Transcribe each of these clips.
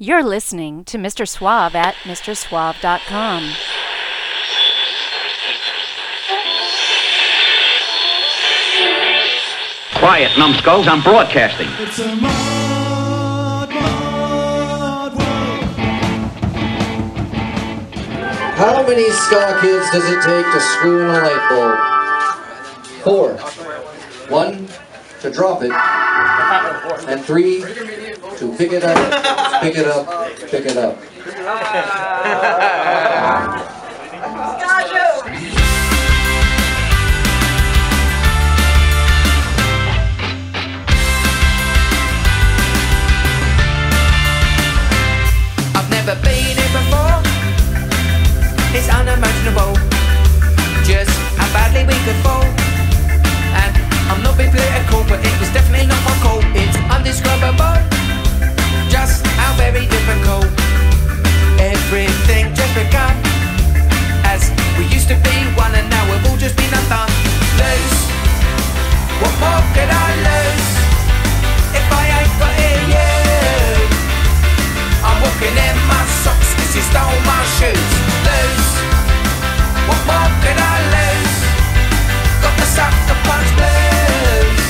You're listening to Mr. Suave at MrSuave.com. Quiet, numbskulls, I'm broadcasting. It's a mod, mod world. How many ska kids does it take to screw in a light bulb? Four. One, to drop it. And three, to pick it up, pick it up, pick it up. Ah. Difficult everything just begun. As we used to be one, and now we've all just been undone. Lose, what more could I lose? If I ain't got you. I'm walking in my socks cause you stole my shoes. Lose. What more could I lose? Got the sucker punch blues.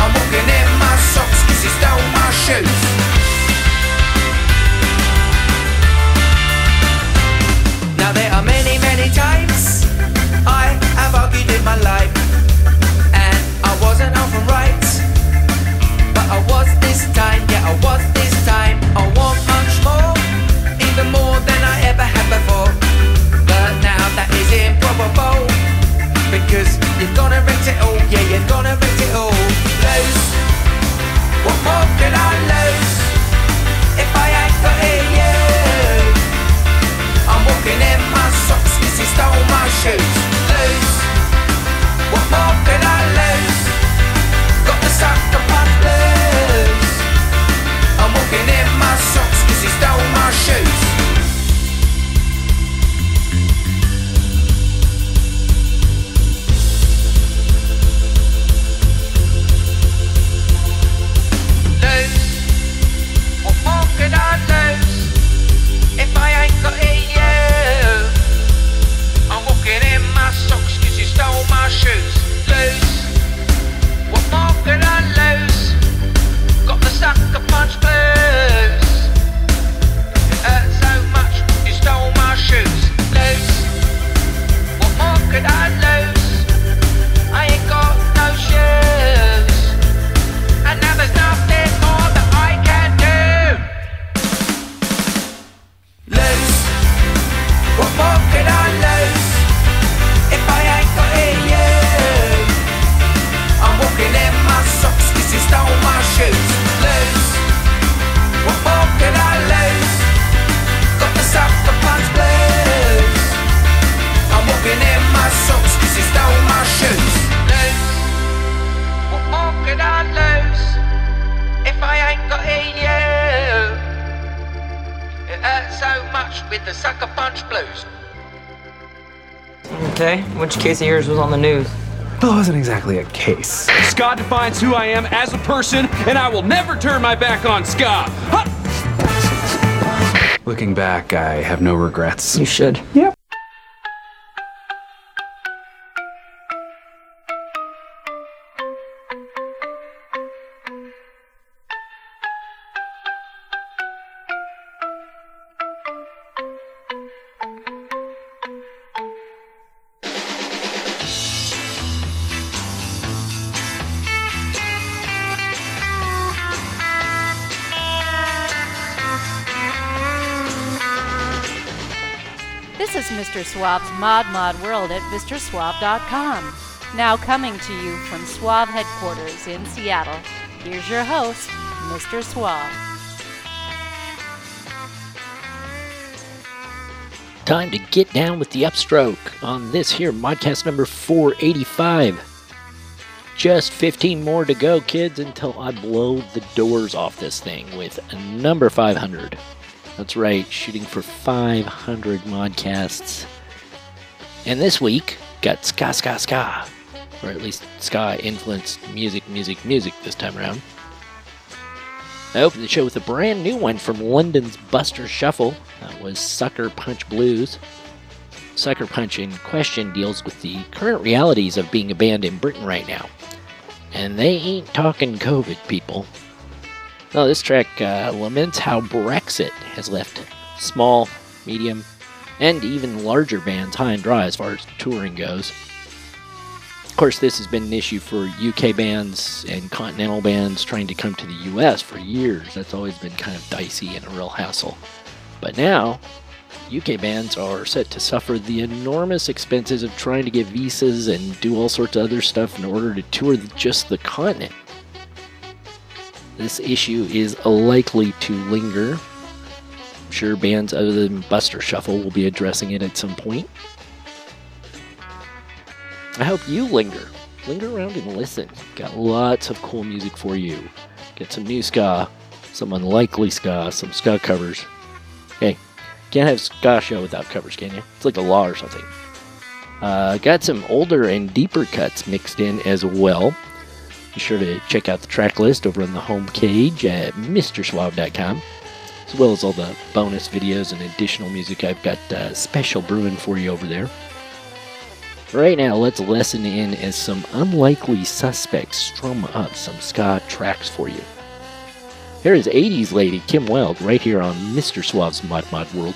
I'm walking in my socks cause you stole my shoes. Gonna rent it all, yeah, you're gonna rent it all. Lose, what more could I lose case of yours was on the news? That wasn't exactly a case. Scott defines who I am as a person, and I will never turn my back on Scott. Huh! Looking back, I have no regrets. You should. Yep. Mr. Suave's Mod Mod World at MrSuave.com. Now coming to you from Suave headquarters in Seattle, here's your host, Mr. Suave. Time to get down with the upstroke on this here modcast number 485. Just 15 more to go, kids, until I blow the doors off this thing with number 500. That's right, shooting for 500 modcasts. And this week, got ska, ska, ska. Or at least ska influenced music, music, music this time around. I opened the show with a brand new one from London's Buster Shuffle. That was Sucker Punch Blues. Sucker Punch in question deals with the current realities of being a band in Britain right now. And they ain't talking COVID, people. No, this track uh, laments how Brexit has left small, medium, and even larger bands high and dry as far as touring goes. Of course, this has been an issue for UK bands and continental bands trying to come to the US for years. That's always been kind of dicey and a real hassle. But now, UK bands are set to suffer the enormous expenses of trying to get visas and do all sorts of other stuff in order to tour just the continent. This issue is likely to linger. I'm sure bands other than Buster Shuffle will be addressing it at some point. I hope you linger. Linger around and listen. Got lots of cool music for you. Get some new ska, some unlikely ska, some ska covers. Hey, can't have ska show without covers, can you? It's like a law or something. Uh, got some older and deeper cuts mixed in as well. Be sure to check out the track list over on the home page at MrSuave.com, as well as all the bonus videos and additional music I've got uh, special brewing for you over there. Right now, let's listen in as some unlikely suspects strum up some ska tracks for you. Here is 80s lady Kim Wilde right here on Mr. Suave's Mod Mod World.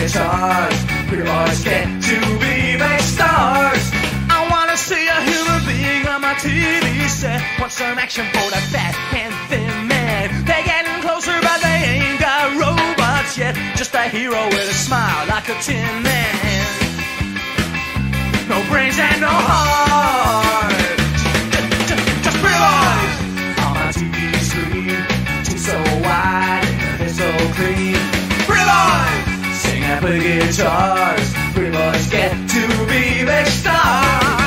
Play guitars. Pretty boys get to be big stars. I wanna see a human being on my TV set. Want some action for that fat and thin man. They're getting closer, but they ain't got robots yet. Just a hero with a smile like a tin man. No brains and no heart. Play guitars. Pretty boys get to be big stars.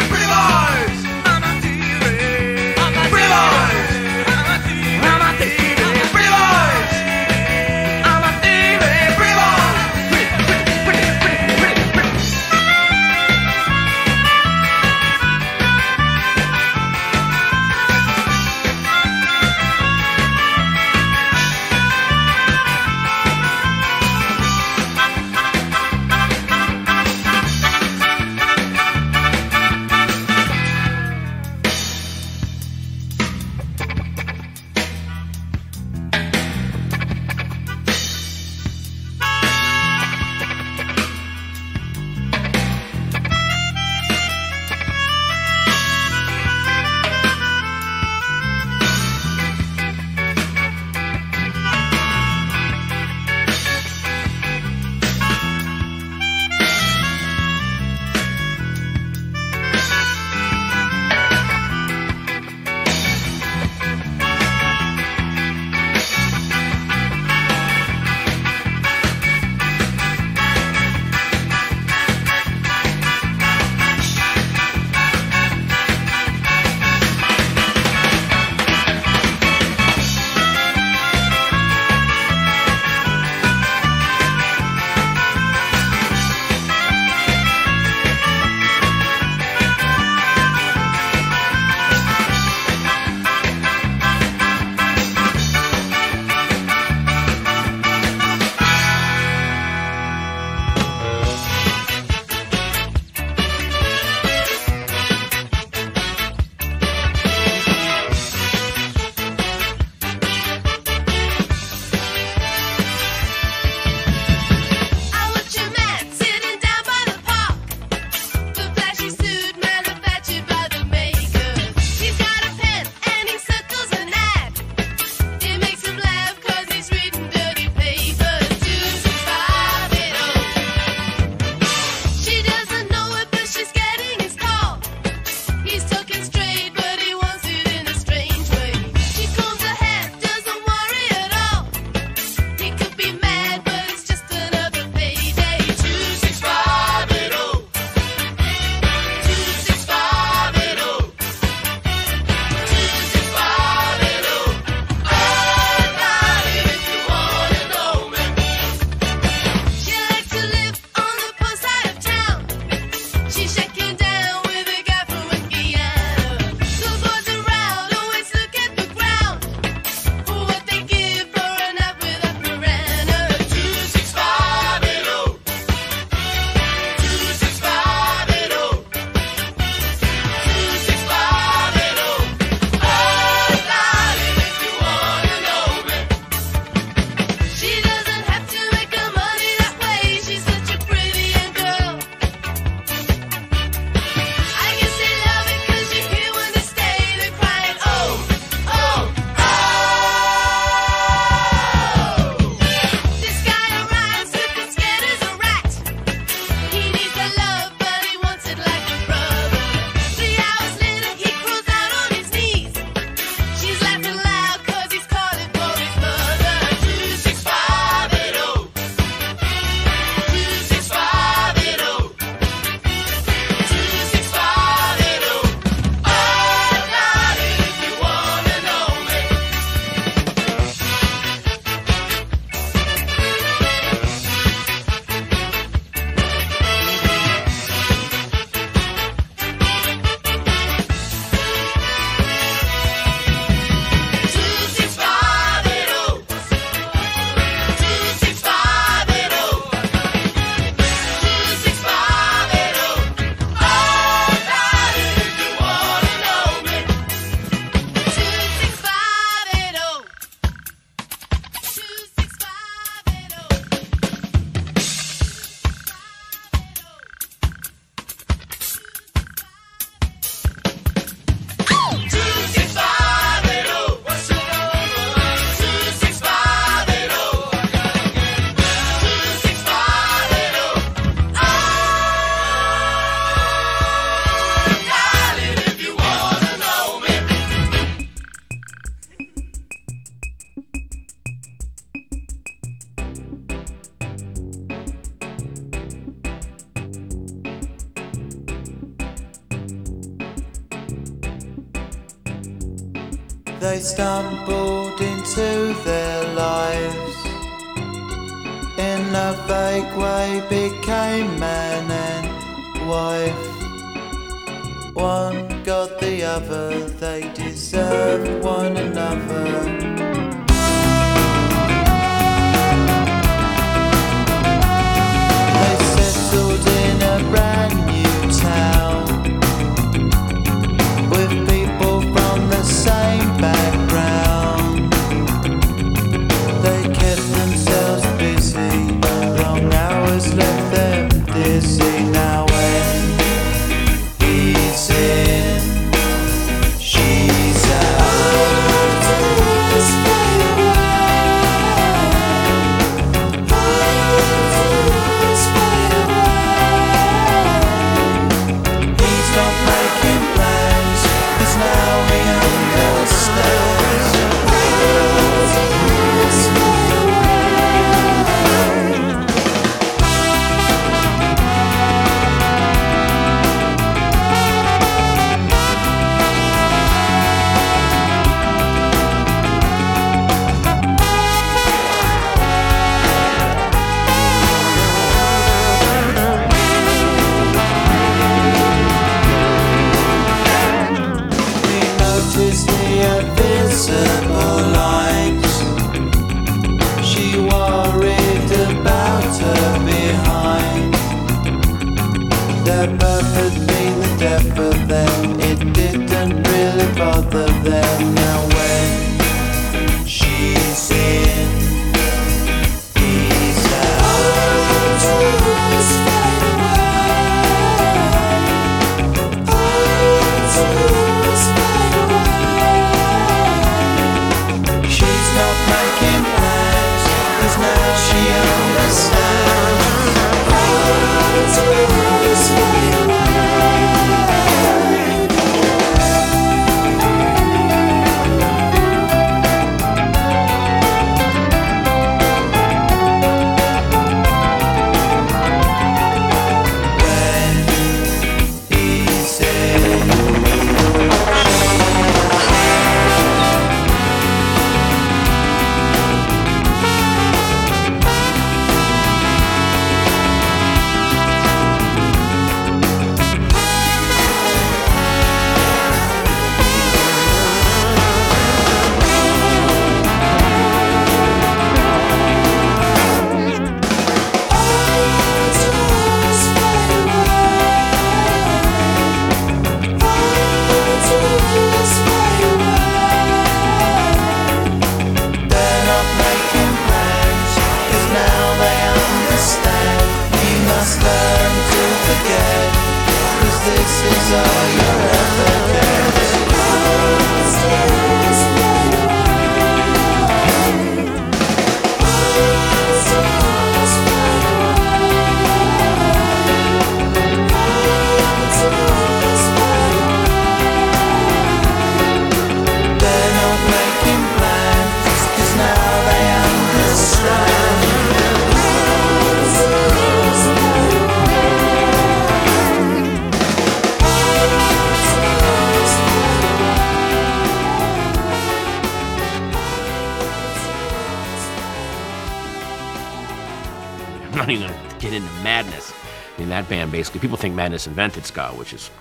Bendis invented ska, which is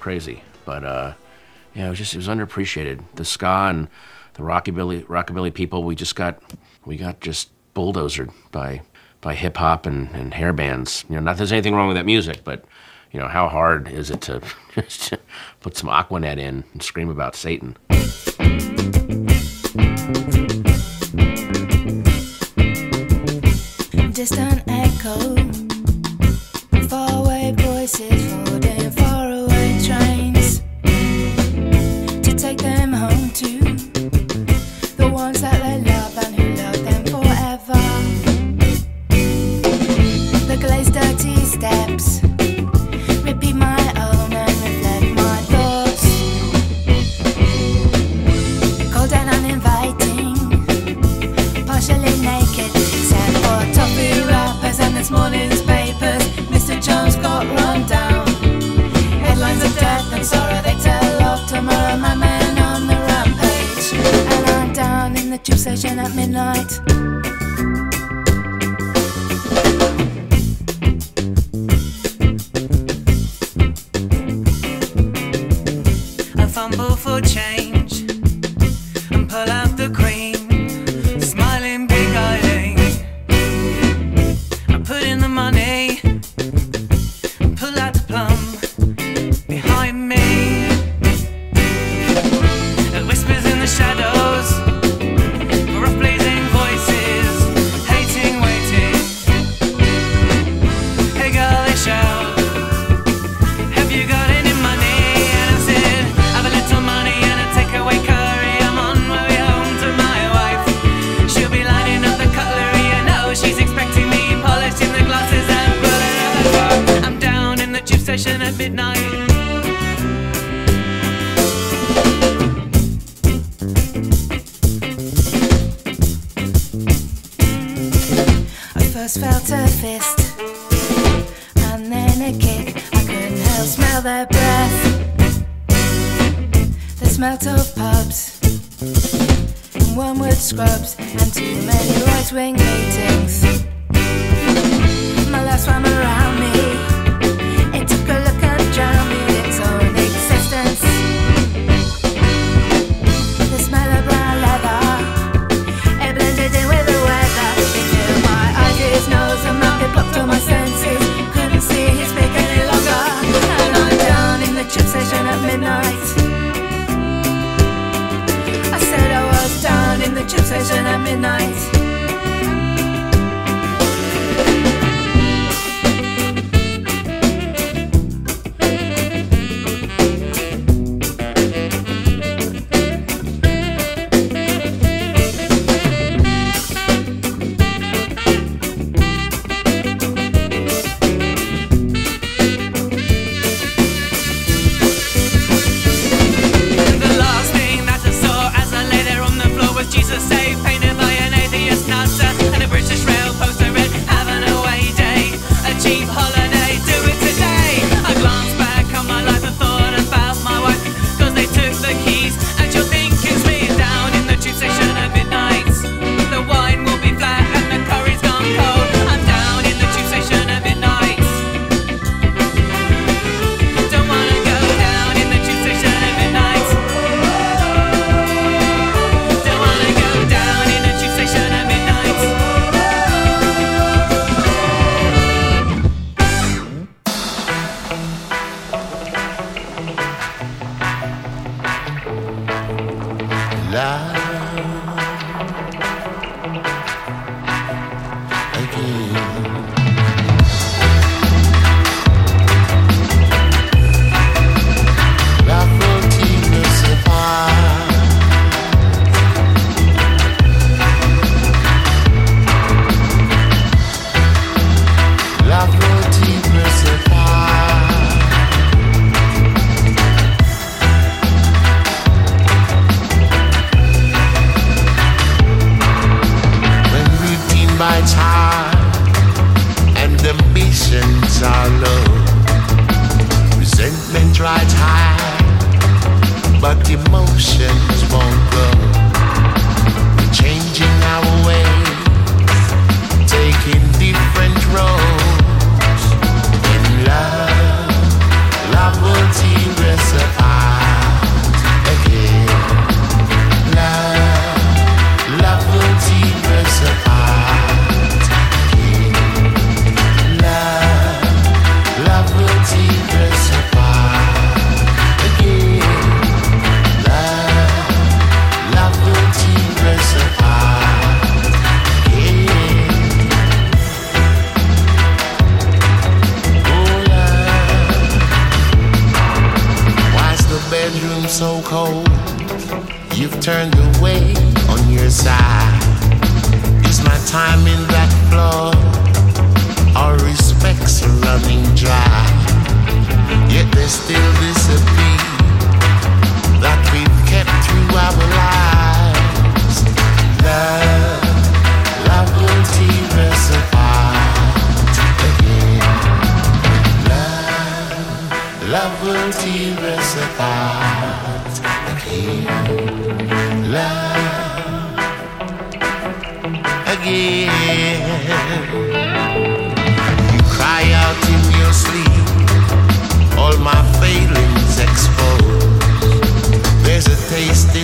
crazy. But uh, yeah, it was just it was underappreciated. The ska and the rockabilly rockabilly people. We just got we got just bulldozered by by hip hop and, and hair bands. You know, not there's anything wrong with that music, but you know, how hard is it to just put some Aquanet in and scream about Satan? one with scrubs and too many right wing meetings. My last time around. midnight. Taste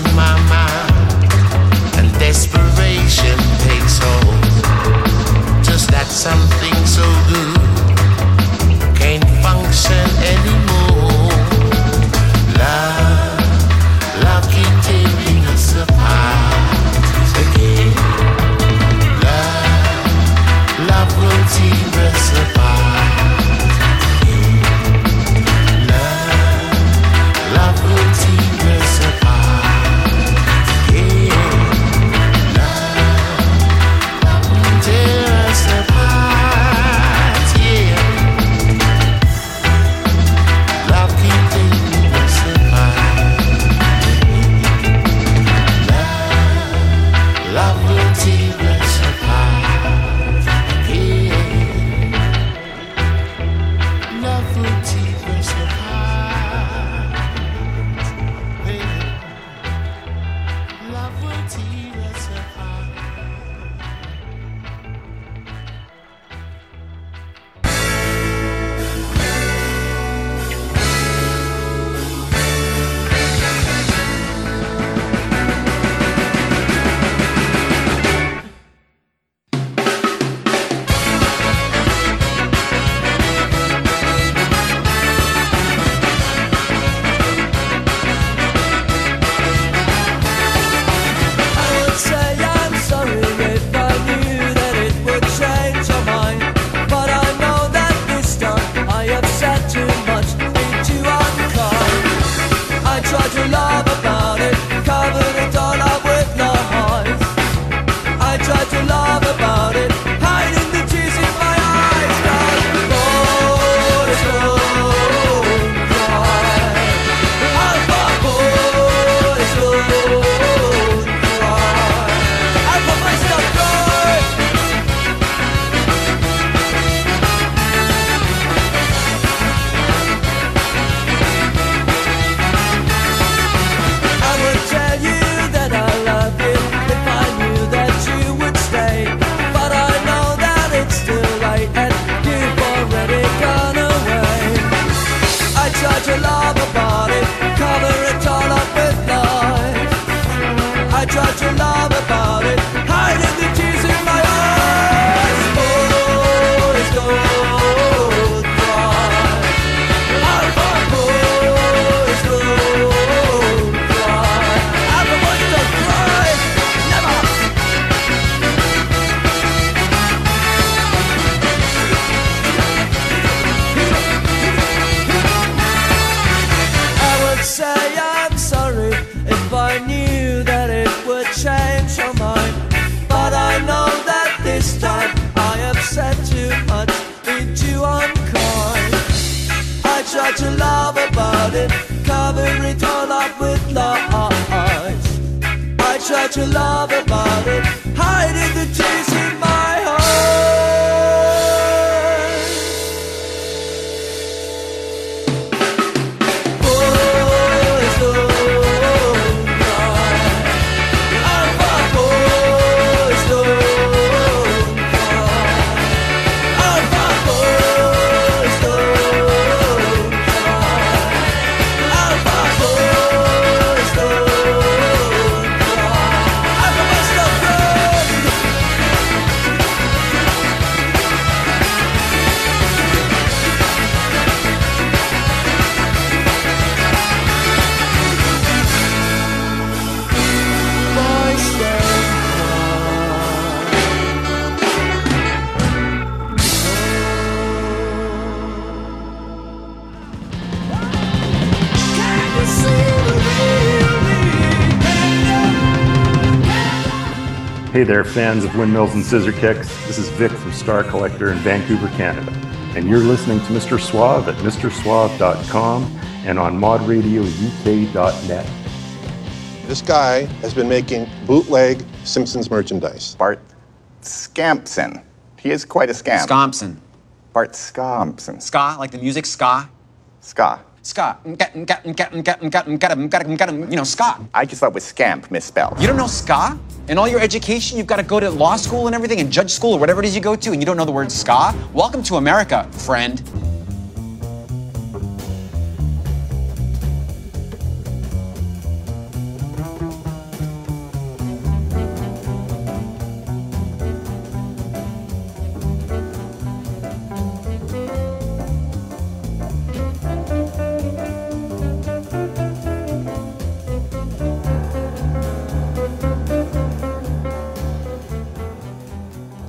Hey there, fans of windmills and scissor kicks. This is Vic from Star Collector in Vancouver, Canada. And you're listening to Mr. Suave at MrSuave.com and on modradiouk.net. This guy has been making bootleg Simpsons merchandise. Bart Scampson. He is quite a scamp. Scompson. Bart Scampson. Ska, like the music, ska. Ska. Him, you know, ska. I just thought with scamp misspelled. You don't know ska? In all your education, you've got to go to law school and everything, and judge school or whatever it is you go to, and you don't know the word ska? Welcome to America, friend.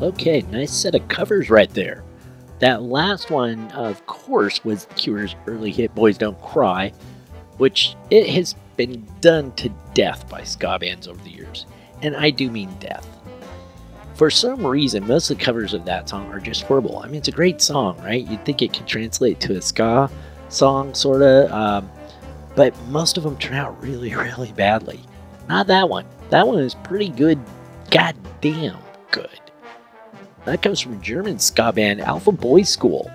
Okay, nice set of covers right there. That last one, of course, was Cure's early hit Boys Don't Cry, which it has been done to death by ska bands over the years. And I do mean death. For some reason, most of the covers of that song are just horrible. I mean, it's a great song, right? You'd think it could translate to a ska song, sort of, um, but most of them turn out really, really badly. Not that one. That one is pretty good, goddamn good. That comes from German ska band Alpha Boys School.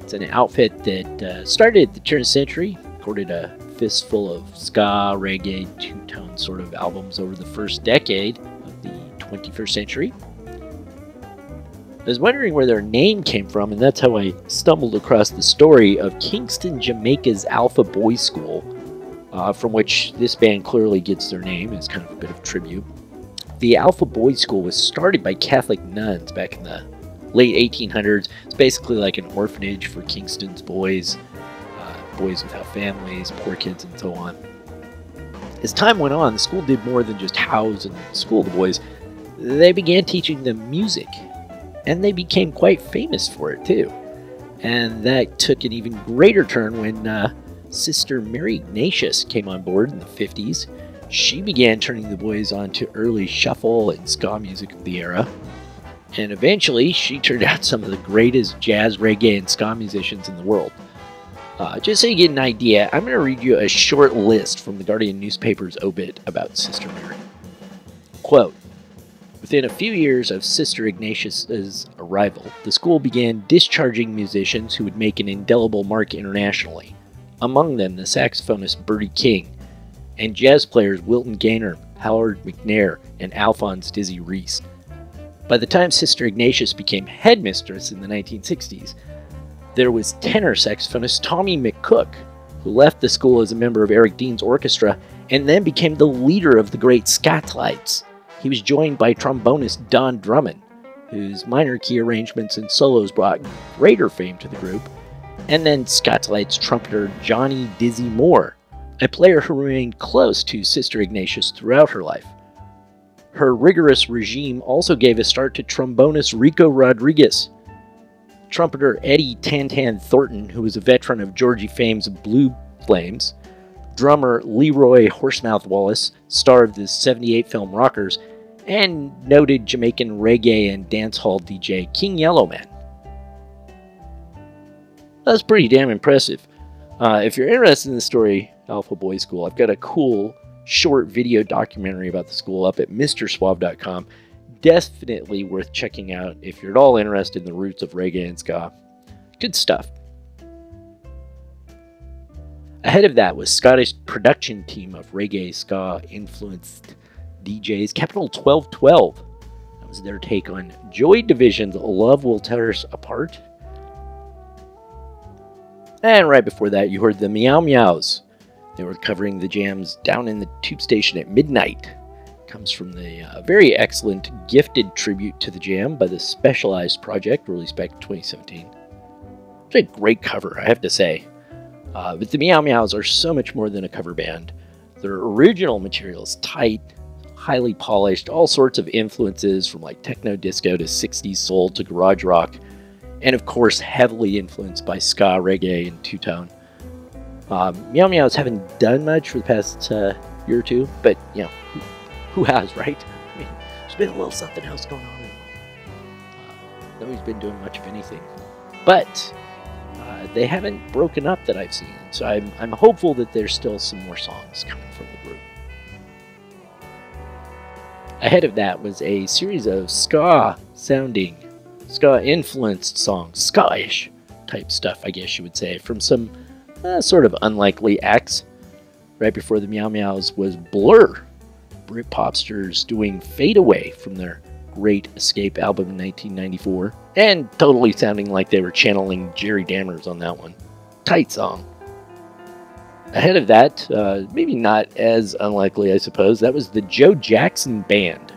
It's an outfit that uh, started at the turn of the century, recorded a fistful of ska, reggae, two tone sort of albums over the first decade of the 21st century. I was wondering where their name came from, and that's how I stumbled across the story of Kingston, Jamaica's Alpha Boys School, uh, from which this band clearly gets their name. as kind of a bit of tribute. The Alpha Boys School was started by Catholic nuns back in the late 1800s. It's basically like an orphanage for Kingston's boys, uh, boys without families, poor kids, and so on. As time went on, the school did more than just house and school the boys. They began teaching them music, and they became quite famous for it too. And that took an even greater turn when uh, Sister Mary Ignatius came on board in the 50s. She began turning the boys on to early shuffle and ska music of the era. And eventually, she turned out some of the greatest jazz, reggae, and ska musicians in the world. Uh, just so you get an idea, I'm going to read you a short list from the Guardian newspaper's obit about Sister Mary. Quote Within a few years of Sister Ignatius's arrival, the school began discharging musicians who would make an indelible mark internationally. Among them, the saxophonist Bertie King, and jazz players Wilton Gaynair, Howard McNair, and Alphonse Dizzy Reece. By the time Sister Ignatius became headmistress in the 1960s, there was tenor saxophonist Tommy McCook, who left the school as a member of Eric Dean's orchestra and then became the leader of the great Skatalites. He was joined by trombonist Don Drummond, whose minor key arrangements and solos brought greater fame to the group, and then Skatalites trumpeter Johnny Dizzy Moore, a player who remained close to Sister Ignatius throughout her life. Her rigorous regime also gave a start to trombonist Rico Rodriguez, trumpeter Eddie Tantan Thornton, who was a veteran of Georgie Fame's Blue Flames, drummer Leroy Horsemouth Wallace, star of the 78 film Rockers, and noted Jamaican reggae and dancehall DJ King Yellowman. That's pretty damn impressive. Uh, if you're interested in the story, Alpha Boys School, I've got a cool short video documentary about the school up at MrSuave.com. Definitely worth checking out if you're at all interested in the roots of reggae and ska. Good stuff. Ahead of that was Scottish production team of reggae ska influenced DJs, Capital 1212. That was their take on Joy Division's Love Will Tear Us Apart. And right before that, you heard the Meow Meows. They were covering the Jam's down in the tube station at midnight. Comes from the uh, very excellent Gifted tribute to the Jam by the Specialized Project, released back in 2017. It's a great cover, I have to say. Uh, but the Meow Meows are so much more than a cover band. Their original material is tight, highly polished, all sorts of influences from like techno disco to 60s soul to garage rock, and of course, heavily influenced by ska, reggae, and two tone. Um, Meow Meows haven't done much for the past uh, year or two, but you know, who, who has, right? I mean, there's been a little something else going on. Uh, nobody's been doing much of anything, but uh, they haven't broken up that I've seen. So I'm I'm hopeful that there's still some more songs coming from the group. Ahead of that was a series of ska sounding, ska influenced songs, ska-ish type stuff, I guess you would say, from some uh, sort of unlikely acts. Right before the Meow Meows was Blur, Brit popsters doing Fade Away from their Great Escape album in 1994, and totally sounding like they were channeling Jerry Dammers on that one. Tight song. Ahead of that, uh, maybe not as unlikely, I suppose, that was the Joe Jackson Band.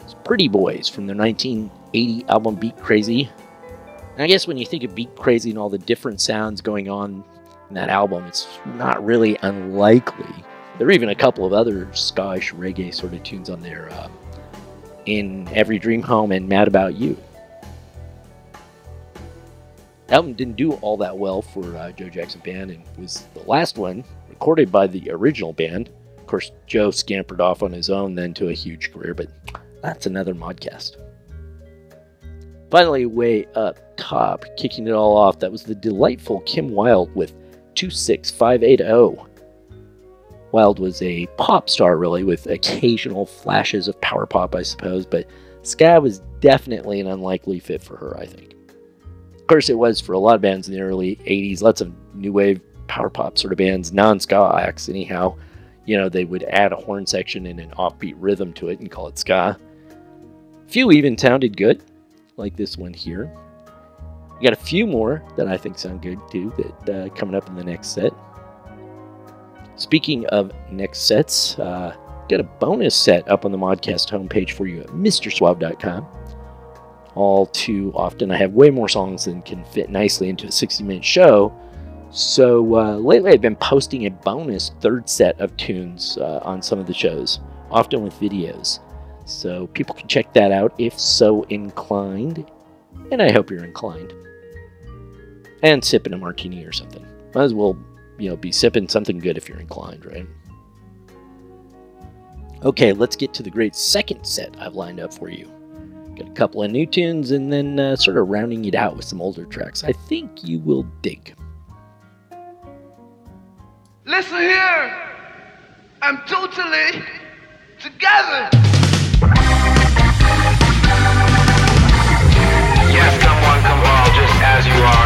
It's Pretty Boys from their 1980 album Beat Crazy. And I guess when you think of Beat Crazy and all the different sounds going on in that album, it's not really unlikely. There are even a couple of other Scottish reggae sort of tunes on there. Uh, in Every Dream Home and Mad About You. The album didn't do all that well for uh, Joe Jackson Band and was the last one recorded by the original band. Of course, Joe scampered off on his own then to a huge career, but that's another modcast. Finally, way up top, kicking it all off, that was the delightful Kim Wilde with 26580. Wilde was a pop star, really, with occasional flashes of power pop, I suppose, but ska was definitely an unlikely fit for her, I think. Of course, it was for a lot of bands in the early 80s, lots of new wave power pop sort of bands, non ska acts, anyhow. You know, they would add a horn section and an offbeat rhythm to it and call it ska. Few even sounded good, like this one here. We got a few more that I think sound good too, that uh, coming up in the next set. Speaking of next sets, uh, got a bonus set up on the Modcast homepage for you at MrSuave.com. All too often, I have way more songs than can fit nicely into a 60 minute show. So uh, lately, I've been posting a bonus third set of tunes uh, on some of the shows, often with videos. So people can check that out if so inclined. And I hope you're inclined. And sipping a martini or something. Might as well you know, be sipping something good if you're inclined, right? Okay, let's get to the great second set I've lined up for you. Got a couple of new tunes and then uh, sort of rounding it out with some older tracks. I think you will dig. Listen here, I'm totally together. Yes, come one, come all, just as you are.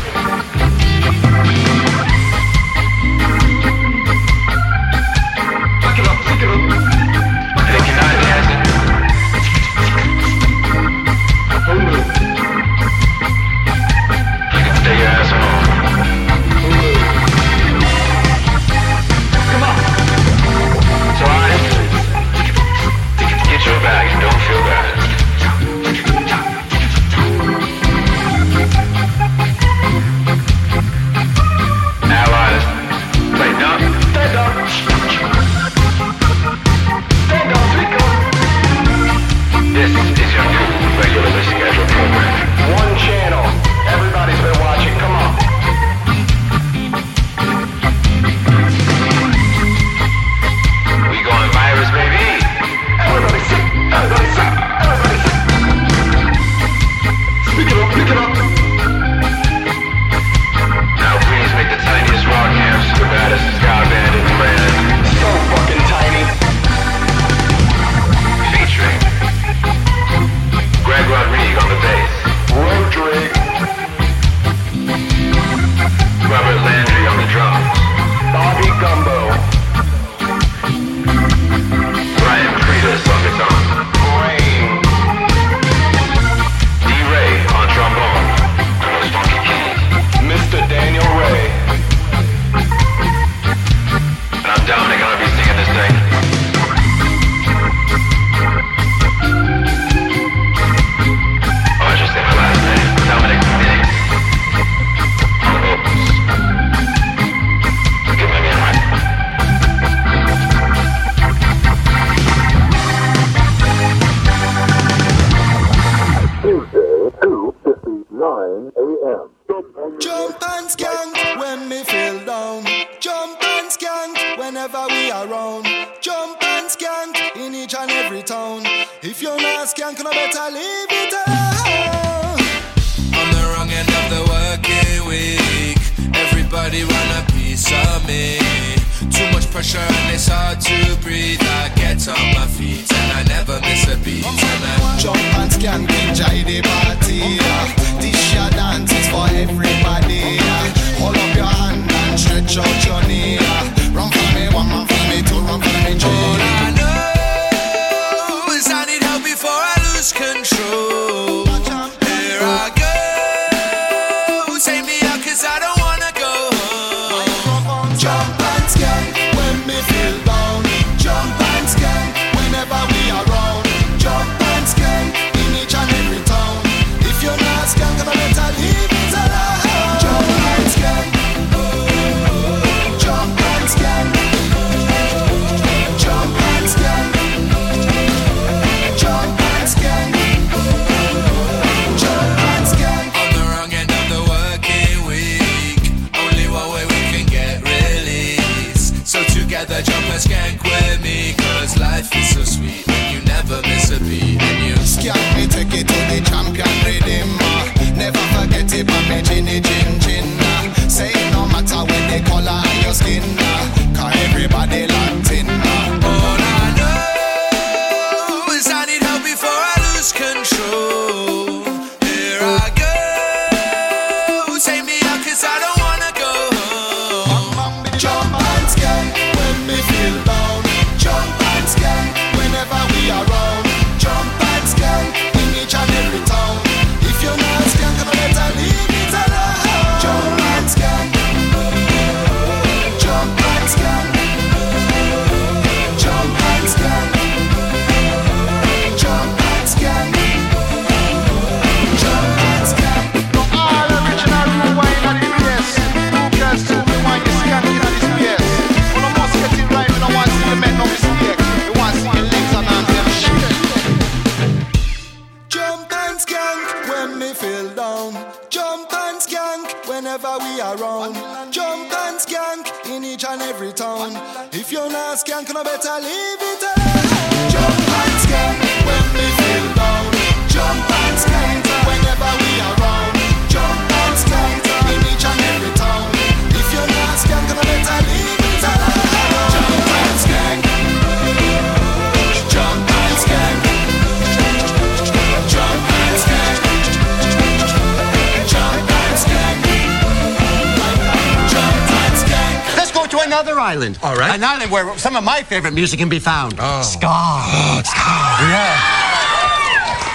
island. All right. An island where some of my favorite music can be found. Oh. Ska. Oh, ska. Yeah.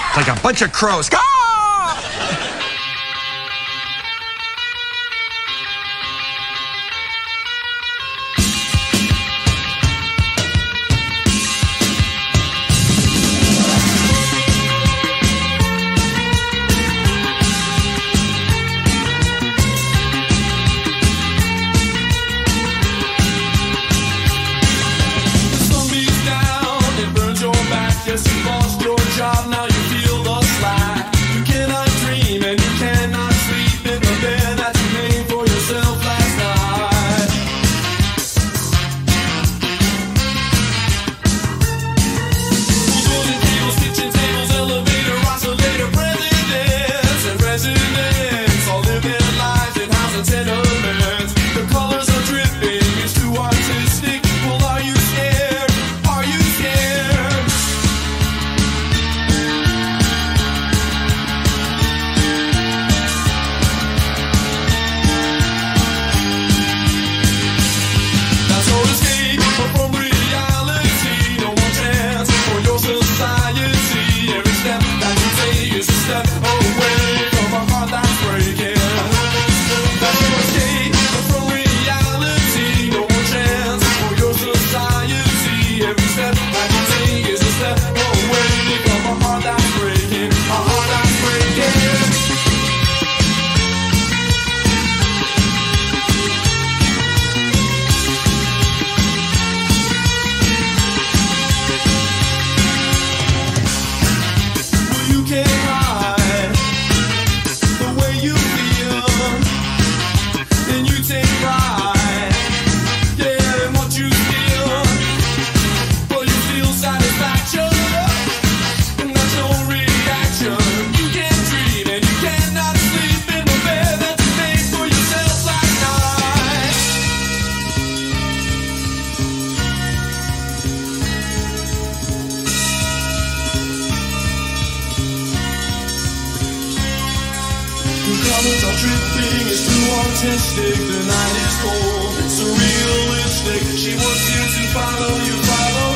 It's like a bunch of crows. Ska! everything is too artistic. The night is cold, surrealistic. She wants you to follow you, follow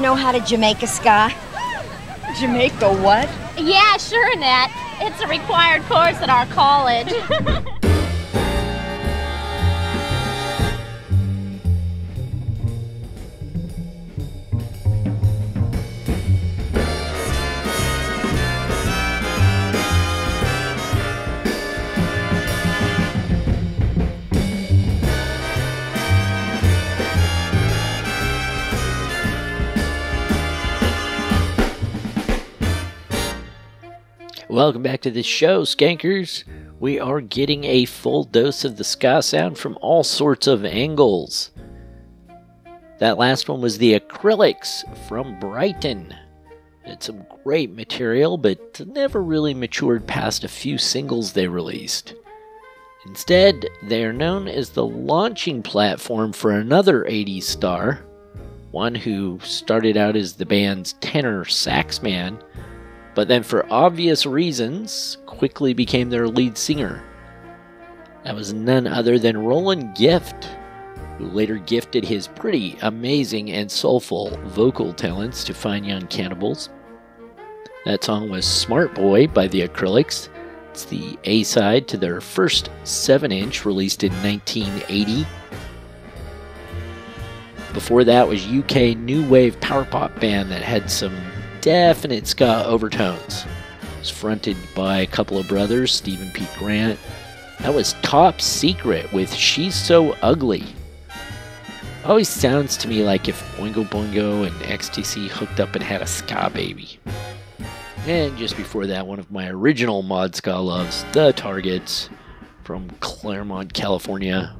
know how to Jamaica ska? Jamaica what? Yeah, sure, Nat. It's a required course at our college. Welcome back to the show, Skankers. We are getting a full dose of the ska sound from all sorts of angles. That last one was the Akrylykz from Brighton. It's some great material, but never really matured past a few singles they released. Instead, they are known as the launching platform for another 80s star, one who started out as the band's tenor sax man but then for obvious reasons quickly became their lead singer. That was none other than Roland Gift, who later gifted his pretty amazing and soulful vocal talents to Fine Young Cannibals. That song was Smart Boy by the Akrylykz. It's the A side to their first 7 inch released in 1980. Before that was UK new wave power pop band that had some definite ska overtones. It was fronted by a couple of brothers, Stephen P. Grant. That was Top Secret with She's So Ugly. Always sounds to me like if Oingo Boingo and XTC hooked up and had a ska baby. And just before that, one of my original mod ska loves, The Targets from Claremont, California.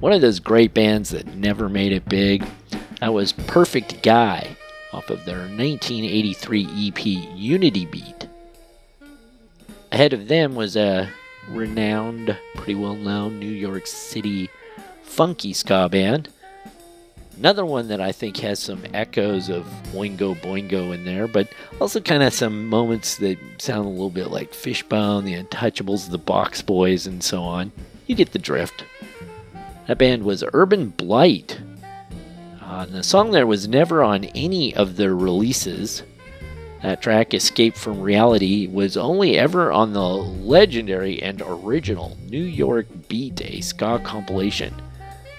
One of those great bands that never made it big. That was Perfect Guy off of their 1983 EP Unity Beat. Ahead of them was a renowned, pretty well known New York City funky ska band. Another one that I think has some echoes of Oingo Boingo in there, but also kind of some moments that sound a little bit like Fishbone, The Untouchables, The Box Boys, and so on. You get the drift. That band was Urban Blight. Uh, the song there was never on any of their releases. That track, Escape from Reality, was only ever on the legendary and original New York Beat, a ska compilation.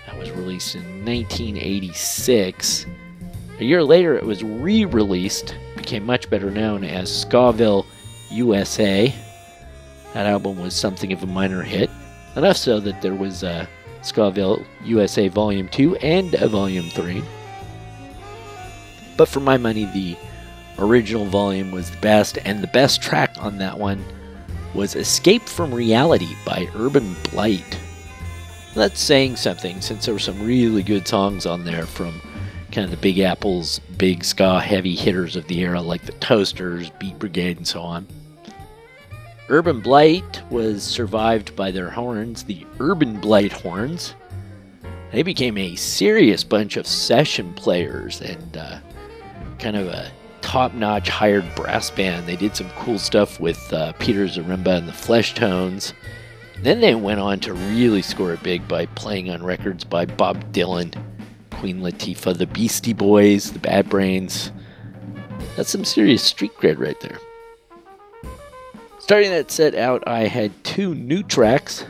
That was released in 1986. A year later, it was re released, became much better known as Skaville USA. That album was something of a minor hit, enough so that there was a Skaville USA Volume 2 and Volume 3. But for my money, the original volume was the best, and the best track on that one was Escape from Reality by Urban Blight. That's saying something since there were some really good songs on there from kind of the Big Apple's big ska heavy hitters of the era, like the Toasters, Beat Brigade, and so on. Urban Blight was survived by their horns, the Urban Blight Horns. They became a serious bunch of session players and uh, kind of a top notch hired brass band. They did some cool stuff with uh, Peter Zaremba and the Fleshtones. Then they went on to really score it big by playing on records by Bob Dylan, Queen Latifah, the Beastie Boys, the Bad Brains. That's some serious street cred right there. Starting that set out, I had two new tracks.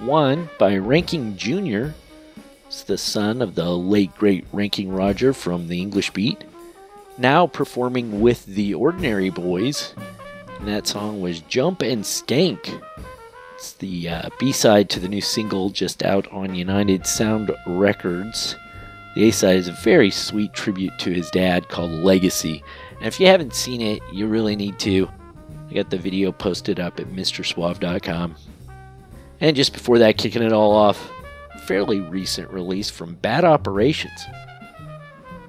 One by Ranking Jr., it's the son of the late great Ranking Roger from the English Beat, now performing with the Ordinary Boys. And that song was Jump and Skank. It's the uh, B side to the new single just out on United Sound Records. The A side is a very sweet tribute to his dad called Legacy. And if you haven't seen it, you really need to. I got the video posted up at MrSuave.com. And just before that, kicking it all off, fairly recent release from Bad Operations.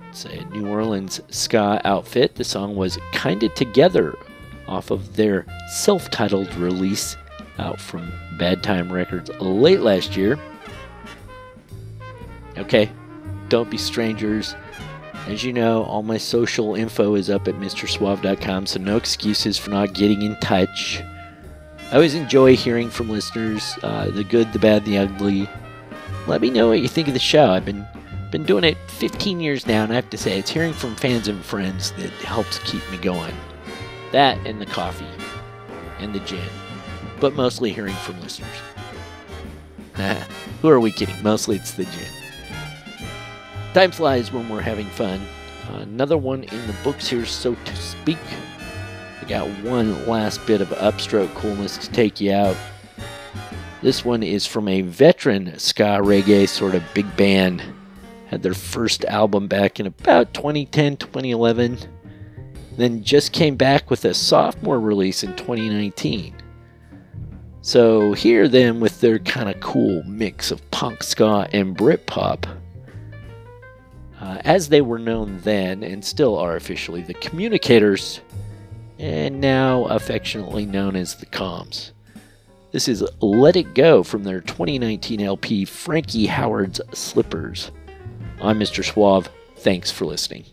It's a New Orleans ska outfit. The song was Kinda Together off of their self titled release out from Bad Time Records late last year. Okay, don't be strangers. As you know, all my social info is up at MrSuave.com, so no excuses for not getting in touch. I always enjoy hearing from listeners, uh, the good, the bad, the ugly. Let me know what you think of the show. I've been been doing it 15 years now, and I have to say, it's hearing from fans and friends that helps keep me going. That and the coffee and the gin, but mostly hearing from listeners. Who are we kidding? Mostly it's the gin. Time flies when we're having fun. Another one in the books here, so to speak. I got one last bit of upstroke coolness to take you out. This one is from a veteran ska reggae sort of big band. Had their first album back in about 2010, 2011. Then just came back with a sophomore release in 2019. So here then with their kind of cool mix of punk ska and Britpop. Uh, as they were known then and still are officially the Communicators, and now affectionately known as the Coms. This is Let It Go from their 2019 LP Frankie Howerd's Slippers. I'm Mr. Suave. Thanks for listening.